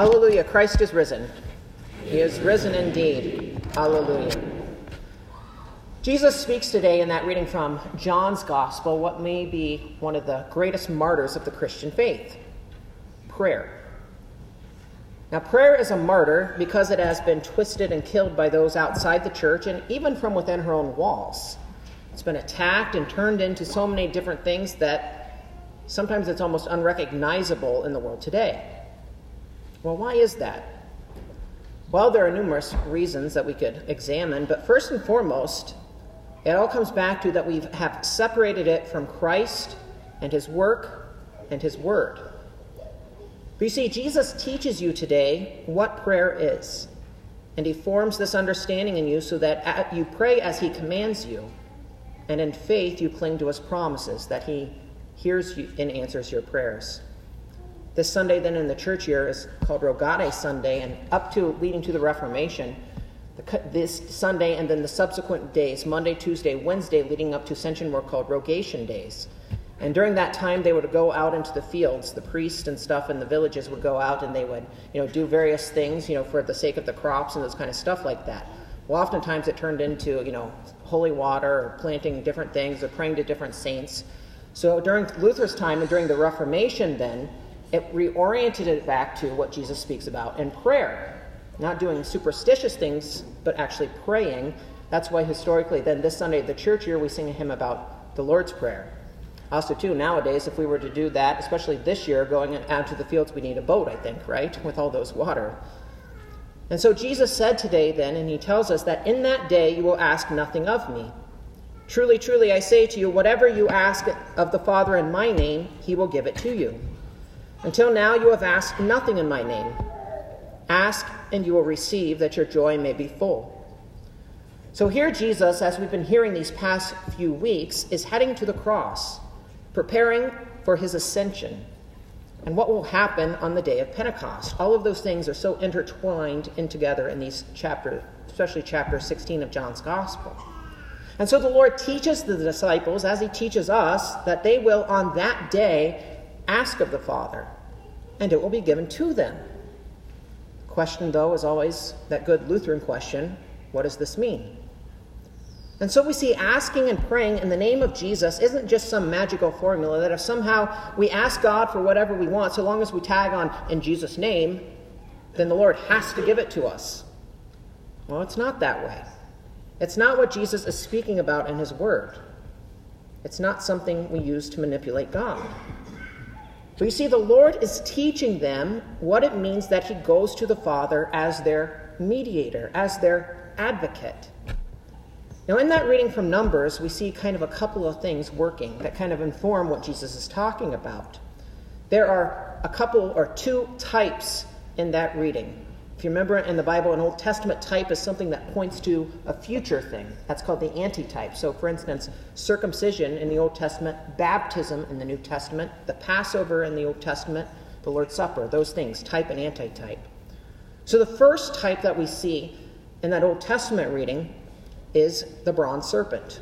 Hallelujah, Christ is risen. He is risen indeed. Hallelujah. Jesus speaks today in that reading from John's Gospel, what may be one of the greatest martyrs of the Christian faith prayer. Now, prayer is a martyr because it has been twisted and killed by those outside the church and even from within her own walls. It's been attacked and turned into so many different things that sometimes it's almost unrecognizable in the world today. Well, why is that? Well, there are numerous reasons that we could examine, but first and foremost, it all comes back to that we have separated it from Christ and his work and his word. But you see, Jesus teaches you today what prayer is, and he forms this understanding in you so that you pray as he commands you, and in faith you cling to his promises, that he hears you and answers your prayers. This Sunday, then, in the church year is called Rogate Sunday, and up to leading to the Reformation, this Sunday and then the subsequent days, Monday, Tuesday, Wednesday, leading up to Ascension, were called Rogation days. And during that time, they would go out into the fields. The priests and stuff in the villages would go out and they would, you know, do various things, you know, for the sake of the crops and those kind of stuff like that. Well, oftentimes it turned into, you know, holy water or planting different things or praying to different saints. So during Luther's time and during the Reformation, then, it reoriented it back to what Jesus speaks about in prayer not doing superstitious things, but actually praying. That's why historically, then this Sunday at the church year, we sing a hymn about the Lord's Prayer. Also, too, nowadays, if we were to do that, especially this year, going out to the fields, we need a boat, I think, right? With all those water. And so Jesus said today, then, and he tells us that in that day you will ask nothing of me. Truly, truly, I say to you, whatever you ask of the Father in my name, he will give it to you. Until now, you have asked nothing in my name. Ask and you will receive that your joy may be full. So here, Jesus, as we've been hearing these past few weeks, is heading to the cross, preparing for his ascension and what will happen on the day of Pentecost. All of those things are so intertwined in together in these chapters, especially chapter 16 of John's Gospel. And so the Lord teaches the disciples, as he teaches us, that they will on that day ask of the Father, and it will be given to them. Question, though, is always that good Lutheran question what does this mean? And so we see asking and praying in the name of Jesus isn't just some magical formula that if somehow we ask God for whatever we want, so long as we tag on in Jesus' name, then the Lord has to give it to us. Well, it's not that way. It's not what Jesus is speaking about in his word. It's not something we use to manipulate God. But you see, the Lord is teaching them what it means that He goes to the Father as their mediator, as their advocate. Now, in that reading from Numbers, we see kind of a couple of things working that kind of inform what Jesus is talking about. There are a couple or two types in that reading. If you remember in the Bible, an Old Testament type is something that points to a future thing. That's called the antitype. So, for instance, circumcision in the Old Testament, baptism in the New Testament, the Passover in the Old Testament, the Lord's Supper, those things, type and antitype. So, the first type that we see in that Old Testament reading is the bronze serpent.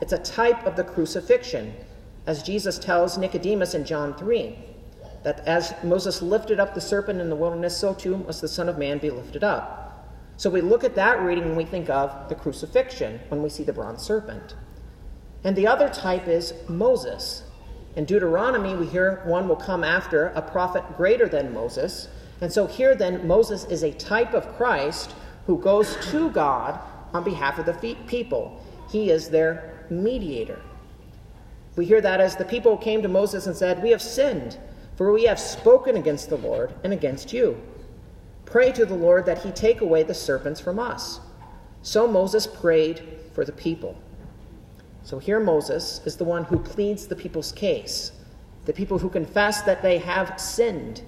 It's a type of the crucifixion, as Jesus tells Nicodemus in John 3 that as Moses lifted up the serpent in the wilderness, so too must the Son of Man be lifted up. So we look at that reading when we think of the crucifixion, when we see the bronze serpent. And the other type is Moses. In Deuteronomy, we hear one will come after a prophet greater than Moses. And so here then, Moses is a type of Christ who goes to God on behalf of the people. He is their mediator. We hear that as the people came to Moses and said, We have sinned for we have spoken against the Lord and against you. Pray to the Lord that he take away the serpents from us. So Moses prayed for the people. So here Moses is the one who pleads the people's case, the people who confess that they have sinned,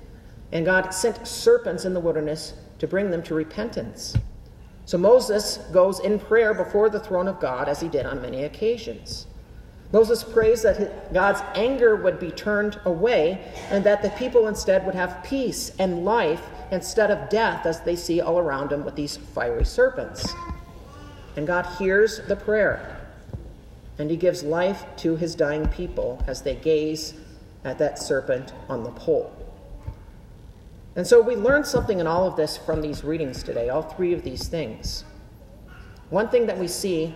and God sent serpents in the wilderness to bring them to repentance. So Moses goes in prayer before the throne of God as he did on many occasions. Moses prays that God's anger would be turned away and that the people instead would have peace and life instead of death as they see all around them with these fiery serpents. And God hears the prayer and he gives life to his dying people as they gaze at that serpent on the pole. And so we learned something in all of this from these readings today, all three of these things. One thing that we see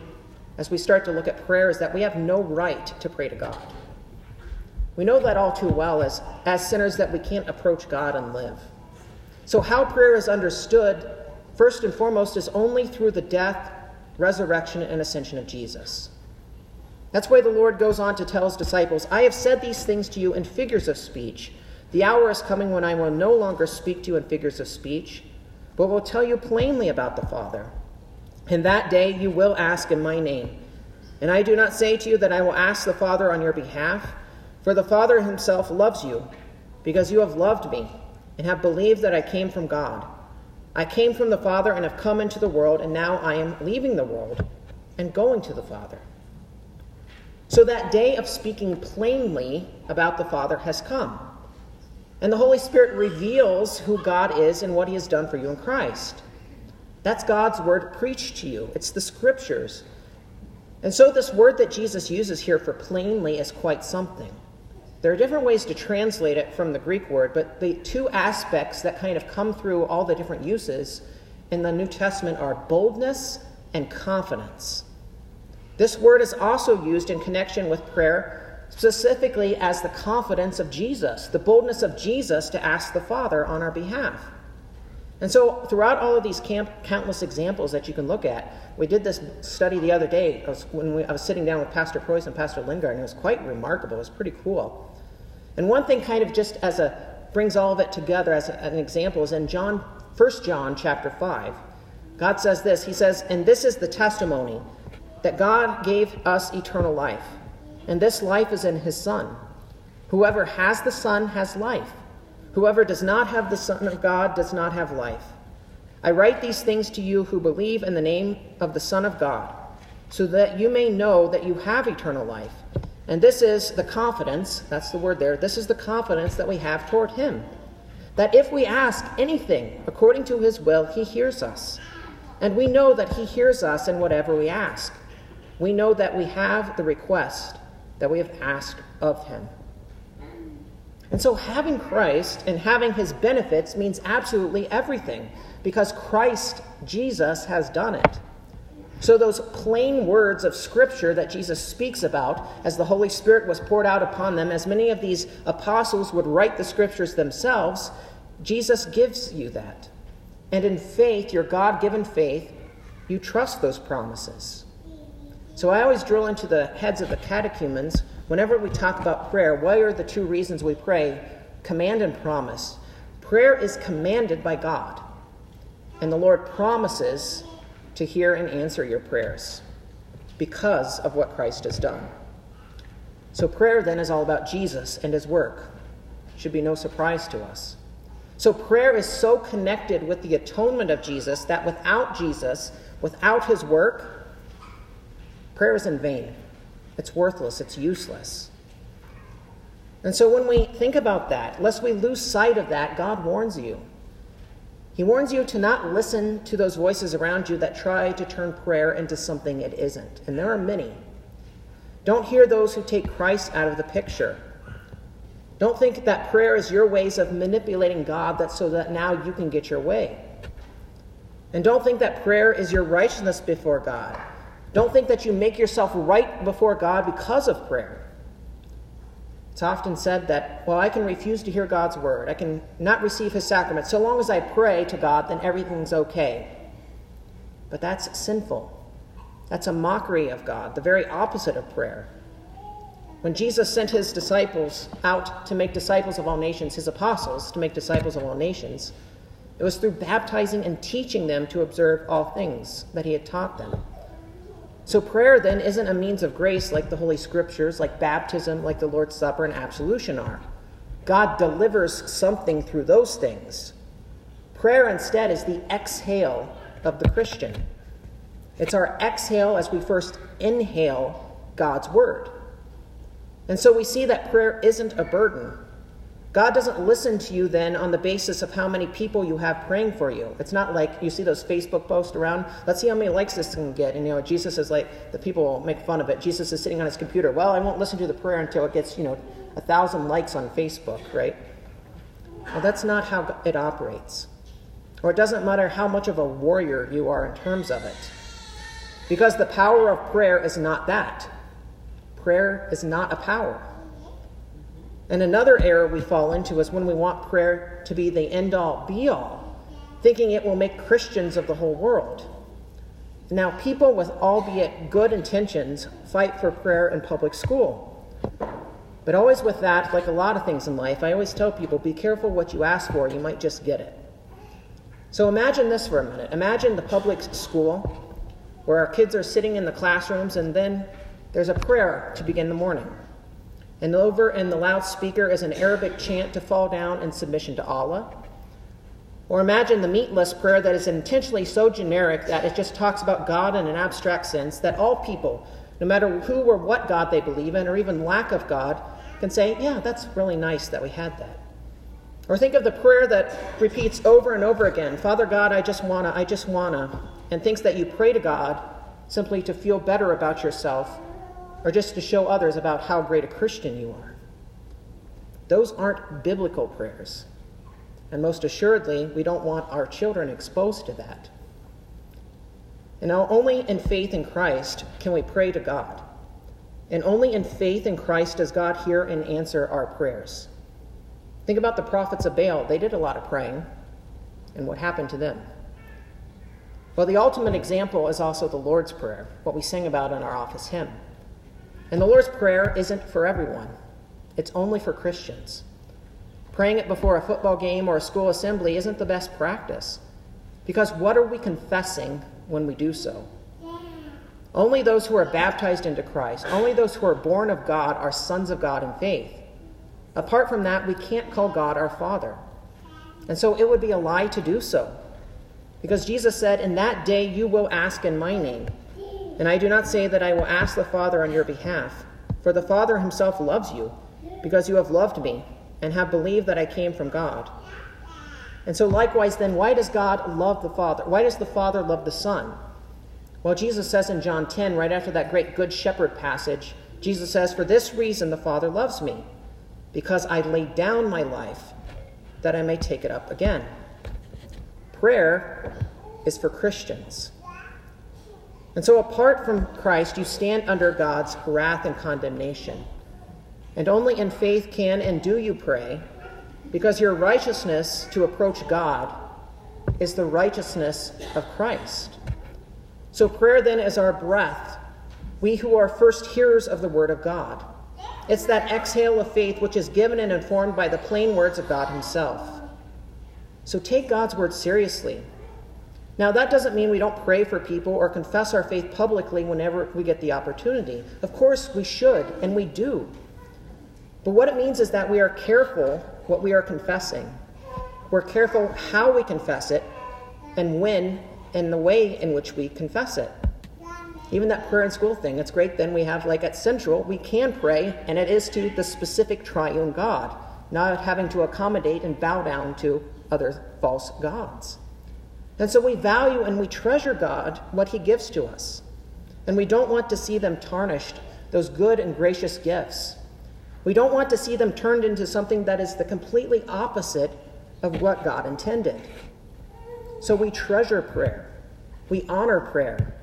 as we start to look at prayer is that we have no right to pray to God. We know that all too well as, as sinners that we can't approach God and live. So, how prayer is understood, first and foremost, is only through the death, resurrection, and ascension of Jesus. That's why the Lord goes on to tell his disciples, I have said these things to you in figures of speech. The hour is coming when I will no longer speak to you in figures of speech, but will tell you plainly about the Father. In that day you will ask in my name. And I do not say to you that I will ask the Father on your behalf, for the Father himself loves you, because you have loved me and have believed that I came from God. I came from the Father and have come into the world, and now I am leaving the world and going to the Father. So that day of speaking plainly about the Father has come. And the Holy Spirit reveals who God is and what he has done for you in Christ. That's God's word preached to you, it's the scriptures. And so, this word that Jesus uses here for plainly is quite something. There are different ways to translate it from the Greek word, but the two aspects that kind of come through all the different uses in the New Testament are boldness and confidence. This word is also used in connection with prayer, specifically as the confidence of Jesus, the boldness of Jesus to ask the Father on our behalf. And so, throughout all of these camp, countless examples that you can look at, we did this study the other day was when we, I was sitting down with Pastor Preuss and Pastor Lingard, and it was quite remarkable. It was pretty cool. And one thing, kind of just as a brings all of it together as a, an example, is in John, 1 John chapter 5. God says this He says, And this is the testimony that God gave us eternal life, and this life is in His Son. Whoever has the Son has life. Whoever does not have the Son of God does not have life. I write these things to you who believe in the name of the Son of God, so that you may know that you have eternal life. And this is the confidence, that's the word there, this is the confidence that we have toward Him. That if we ask anything according to His will, He hears us. And we know that He hears us in whatever we ask. We know that we have the request that we have asked of Him. And so having Christ and having his benefits means absolutely everything because Christ, Jesus, has done it. So, those plain words of Scripture that Jesus speaks about, as the Holy Spirit was poured out upon them, as many of these apostles would write the Scriptures themselves, Jesus gives you that. And in faith, your God given faith, you trust those promises. So, I always drill into the heads of the catechumens Whenever we talk about prayer, what are the two reasons we pray? Command and promise. Prayer is commanded by God, and the Lord promises to hear and answer your prayers because of what Christ has done. So, prayer then is all about Jesus and his work. Should be no surprise to us. So, prayer is so connected with the atonement of Jesus that without Jesus, without his work, prayer is in vain. It's worthless, it's useless. And so when we think about that, lest we lose sight of that, God warns you. He warns you to not listen to those voices around you that try to turn prayer into something it isn't. And there are many. Don't hear those who take Christ out of the picture. Don't think that prayer is your ways of manipulating God that so that now you can get your way. And don't think that prayer is your righteousness before God. Don't think that you make yourself right before God because of prayer. It's often said that, well, I can refuse to hear God's word. I can not receive his sacrament. So long as I pray to God, then everything's okay. But that's sinful. That's a mockery of God, the very opposite of prayer. When Jesus sent his disciples out to make disciples of all nations, his apostles to make disciples of all nations, it was through baptizing and teaching them to observe all things that he had taught them. So, prayer then isn't a means of grace like the Holy Scriptures, like baptism, like the Lord's Supper, and absolution are. God delivers something through those things. Prayer instead is the exhale of the Christian. It's our exhale as we first inhale God's Word. And so we see that prayer isn't a burden, God doesn't listen to you then on the basis of how many people you have praying for you. It's not like you see those Facebook posts around, let's see how many likes this can get. And, you know, Jesus is like, the people make fun of it. Jesus is sitting on his computer. Well, I won't listen to the prayer until it gets, you know, a thousand likes on Facebook, right? Well, that's not how it operates. Or it doesn't matter how much of a warrior you are in terms of it. Because the power of prayer is not that. Prayer is not a power. And another error we fall into is when we want prayer to be the end all be all, thinking it will make Christians of the whole world. Now, people with albeit good intentions fight for prayer in public school. But always with that, like a lot of things in life, I always tell people be careful what you ask for, you might just get it. So imagine this for a minute. Imagine the public school where our kids are sitting in the classrooms and then there's a prayer to begin the morning. And over in the loudspeaker is an Arabic chant to fall down in submission to Allah. Or imagine the meatless prayer that is intentionally so generic that it just talks about God in an abstract sense that all people, no matter who or what God they believe in, or even lack of God, can say, Yeah, that's really nice that we had that. Or think of the prayer that repeats over and over again Father God, I just wanna, I just wanna, and thinks that you pray to God simply to feel better about yourself or just to show others about how great a Christian you are. Those aren't biblical prayers. And most assuredly, we don't want our children exposed to that. And now, only in faith in Christ can we pray to God. And only in faith in Christ does God hear and answer our prayers. Think about the prophets of Baal. They did a lot of praying. And what happened to them? Well, the ultimate example is also the Lord's Prayer, what we sing about in our office hymn. And the Lord's Prayer isn't for everyone, it's only for Christians. Praying it before a football game or a school assembly isn't the best practice. Because what are we confessing when we do so? Only those who are baptized into Christ, only those who are born of God are sons of God in faith. Apart from that, we can't call God our Father. And so it would be a lie to do so. Because Jesus said, In that day you will ask in my name. And I do not say that I will ask the Father on your behalf, for the Father himself loves you, because you have loved me and have believed that I came from God. And so, likewise, then, why does God love the Father? Why does the Father love the Son? Well, Jesus says in John 10, right after that great Good Shepherd passage, Jesus says, For this reason the Father loves me, because I laid down my life that I may take it up again. Prayer is for Christians. And so, apart from Christ, you stand under God's wrath and condemnation. And only in faith can and do you pray, because your righteousness to approach God is the righteousness of Christ. So prayer then is our breath, we who are first hearers of the word of God. It's that exhale of faith which is given and informed by the plain words of God Himself. So take God's word seriously. Now, that doesn't mean we don't pray for people or confess our faith publicly whenever we get the opportunity. Of course, we should, and we do. But what it means is that we are careful what we are confessing. We're careful how we confess it and when and the way in which we confess it. Even that prayer in school thing, it's great. Then we have, like at Central, we can pray, and it is to the specific triune God, not having to accommodate and bow down to other false gods. And so we value and we treasure God, what He gives to us. And we don't want to see them tarnished, those good and gracious gifts. We don't want to see them turned into something that is the completely opposite of what God intended. So we treasure prayer, we honor prayer,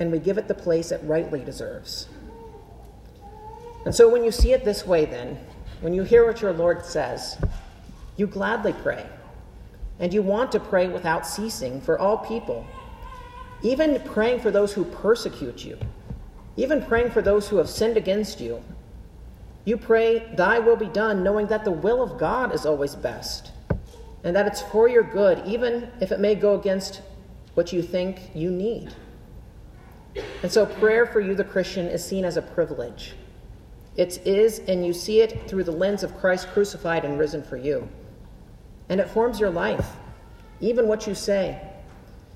and we give it the place it rightly deserves. And so when you see it this way, then, when you hear what your Lord says, you gladly pray. And you want to pray without ceasing for all people, even praying for those who persecute you, even praying for those who have sinned against you you pray, Thy will be done, knowing that the will of God is always best, and that it's for your good, even if it may go against what you think you need. And so, prayer for you, the Christian, is seen as a privilege. It is, and you see it through the lens of Christ crucified and risen for you. And it forms your life, even what you say.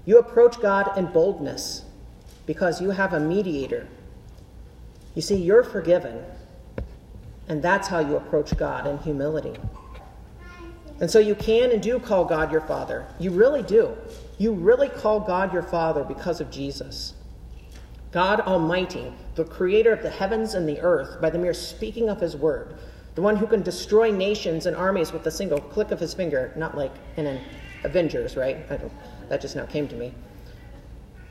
You approach God in boldness because you have a mediator. You see, you're forgiven and that's how you approach God in humility. And so you can and do call God your Father. You really do. You really call God your Father because of Jesus. God Almighty, the creator of the heavens and the earth, by the mere speaking of his word, the one who can destroy nations and armies with a single click of his finger, not like in an Avengers, right? that just now came to me.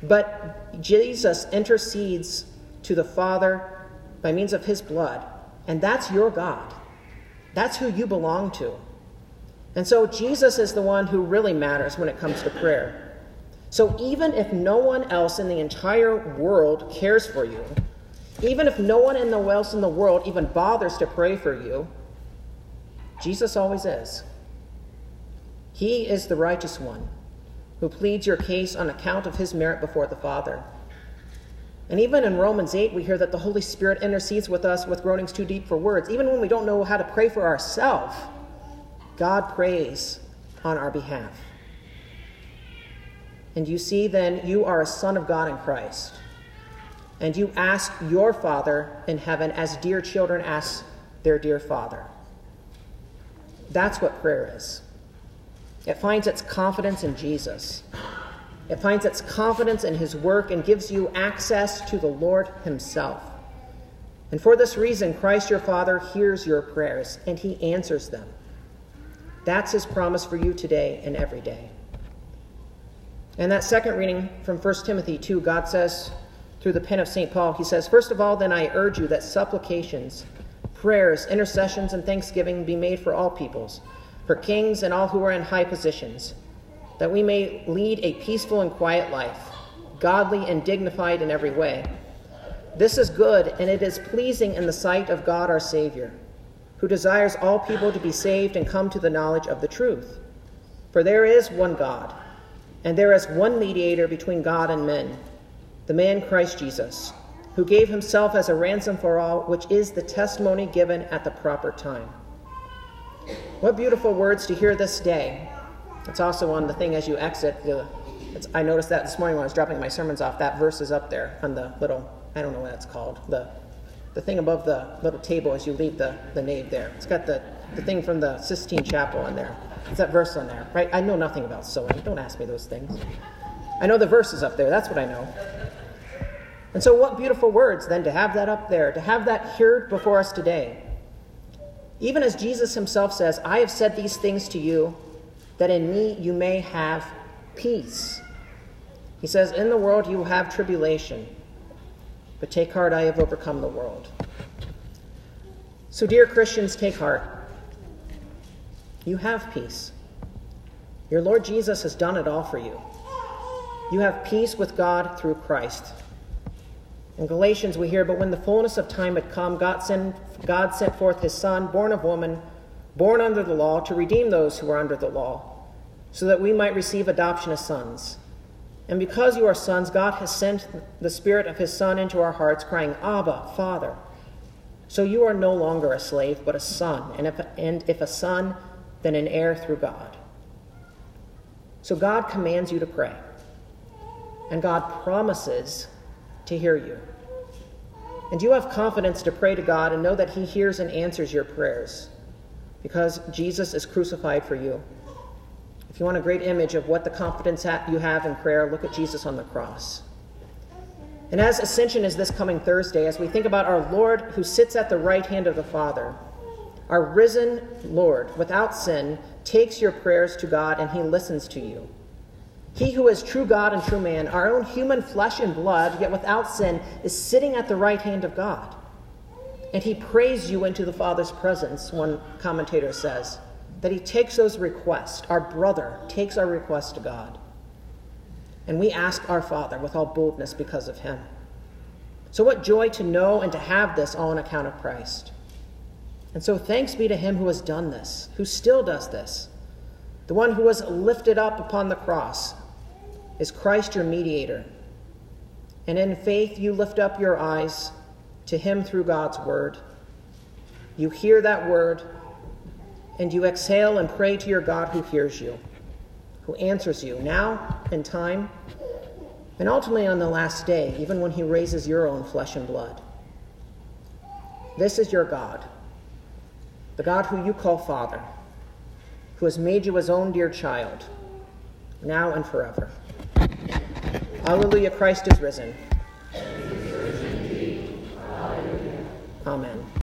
But Jesus intercedes to the Father by means of his blood, and that's your God. That's who you belong to. And so Jesus is the one who really matters when it comes to prayer. So even if no one else in the entire world cares for you, even if no one in the else in the world even bothers to pray for you, Jesus always is. He is the righteous one who pleads your case on account of his merit before the Father. And even in Romans 8, we hear that the Holy Spirit intercedes with us with groanings too deep for words. Even when we don't know how to pray for ourselves, God prays on our behalf. And you see, then, you are a son of God in Christ. And you ask your Father in heaven as dear children ask their dear Father. That's what prayer is. It finds its confidence in Jesus. It finds its confidence in his work and gives you access to the Lord himself. And for this reason, Christ your Father hears your prayers and he answers them. That's his promise for you today and every day. And that second reading from 1 Timothy 2, God says through the pen of St. Paul, he says, First of all, then I urge you that supplications, prayers, intercessions, and thanksgiving be made for all peoples for kings and all who are in high positions, that we may lead a peaceful and quiet life, godly and dignified in every way. This is good, and it is pleasing in the sight of God our Savior, who desires all people to be saved and come to the knowledge of the truth. For there is one God, and there is one mediator between God and men, the man Christ Jesus, who gave himself as a ransom for all, which is the testimony given at the proper time. What beautiful words to hear this day. It's also on the thing as you exit. The, I noticed that this morning when I was dropping my sermons off. That verse is up there on the little, I don't know what it's called, the, the thing above the little table as you leave the, the nave there. It's got the, the thing from the Sistine Chapel in there. It's that verse on there, right? I know nothing about sewing. Don't ask me those things. I know the verse is up there. That's what I know. And so, what beautiful words then to have that up there, to have that here before us today. Even as Jesus himself says, I have said these things to you that in me you may have peace. He says, In the world you will have tribulation, but take heart, I have overcome the world. So, dear Christians, take heart. You have peace. Your Lord Jesus has done it all for you. You have peace with God through Christ. In Galatians, we hear, But when the fullness of time had come, God sent, God sent forth his Son, born of woman, born under the law, to redeem those who were under the law, so that we might receive adoption as sons. And because you are sons, God has sent the Spirit of his Son into our hearts, crying, Abba, Father. So you are no longer a slave, but a son, and if, and if a son, then an heir through God. So God commands you to pray, and God promises to hear you. And you have confidence to pray to God and know that He hears and answers your prayers because Jesus is crucified for you. If you want a great image of what the confidence you have in prayer, look at Jesus on the cross. And as Ascension is this coming Thursday, as we think about our Lord who sits at the right hand of the Father, our risen Lord, without sin, takes your prayers to God and He listens to you. He who is true God and true man, our own human flesh and blood, yet without sin, is sitting at the right hand of God. And he prays you into the Father's presence, one commentator says, that he takes those requests. Our brother takes our requests to God. And we ask our Father with all boldness because of him. So, what joy to know and to have this all on account of Christ. And so, thanks be to him who has done this, who still does this, the one who was lifted up upon the cross, is Christ your mediator. And in faith, you lift up your eyes to him through God's word. You hear that word, and you exhale and pray to your God who hears you, who answers you now in time, and ultimately on the last day, even when he raises your own flesh and blood. This is your God, the God who you call Father, who has made you his own dear child, now and forever. Hallelujah, Christ is risen. Amen.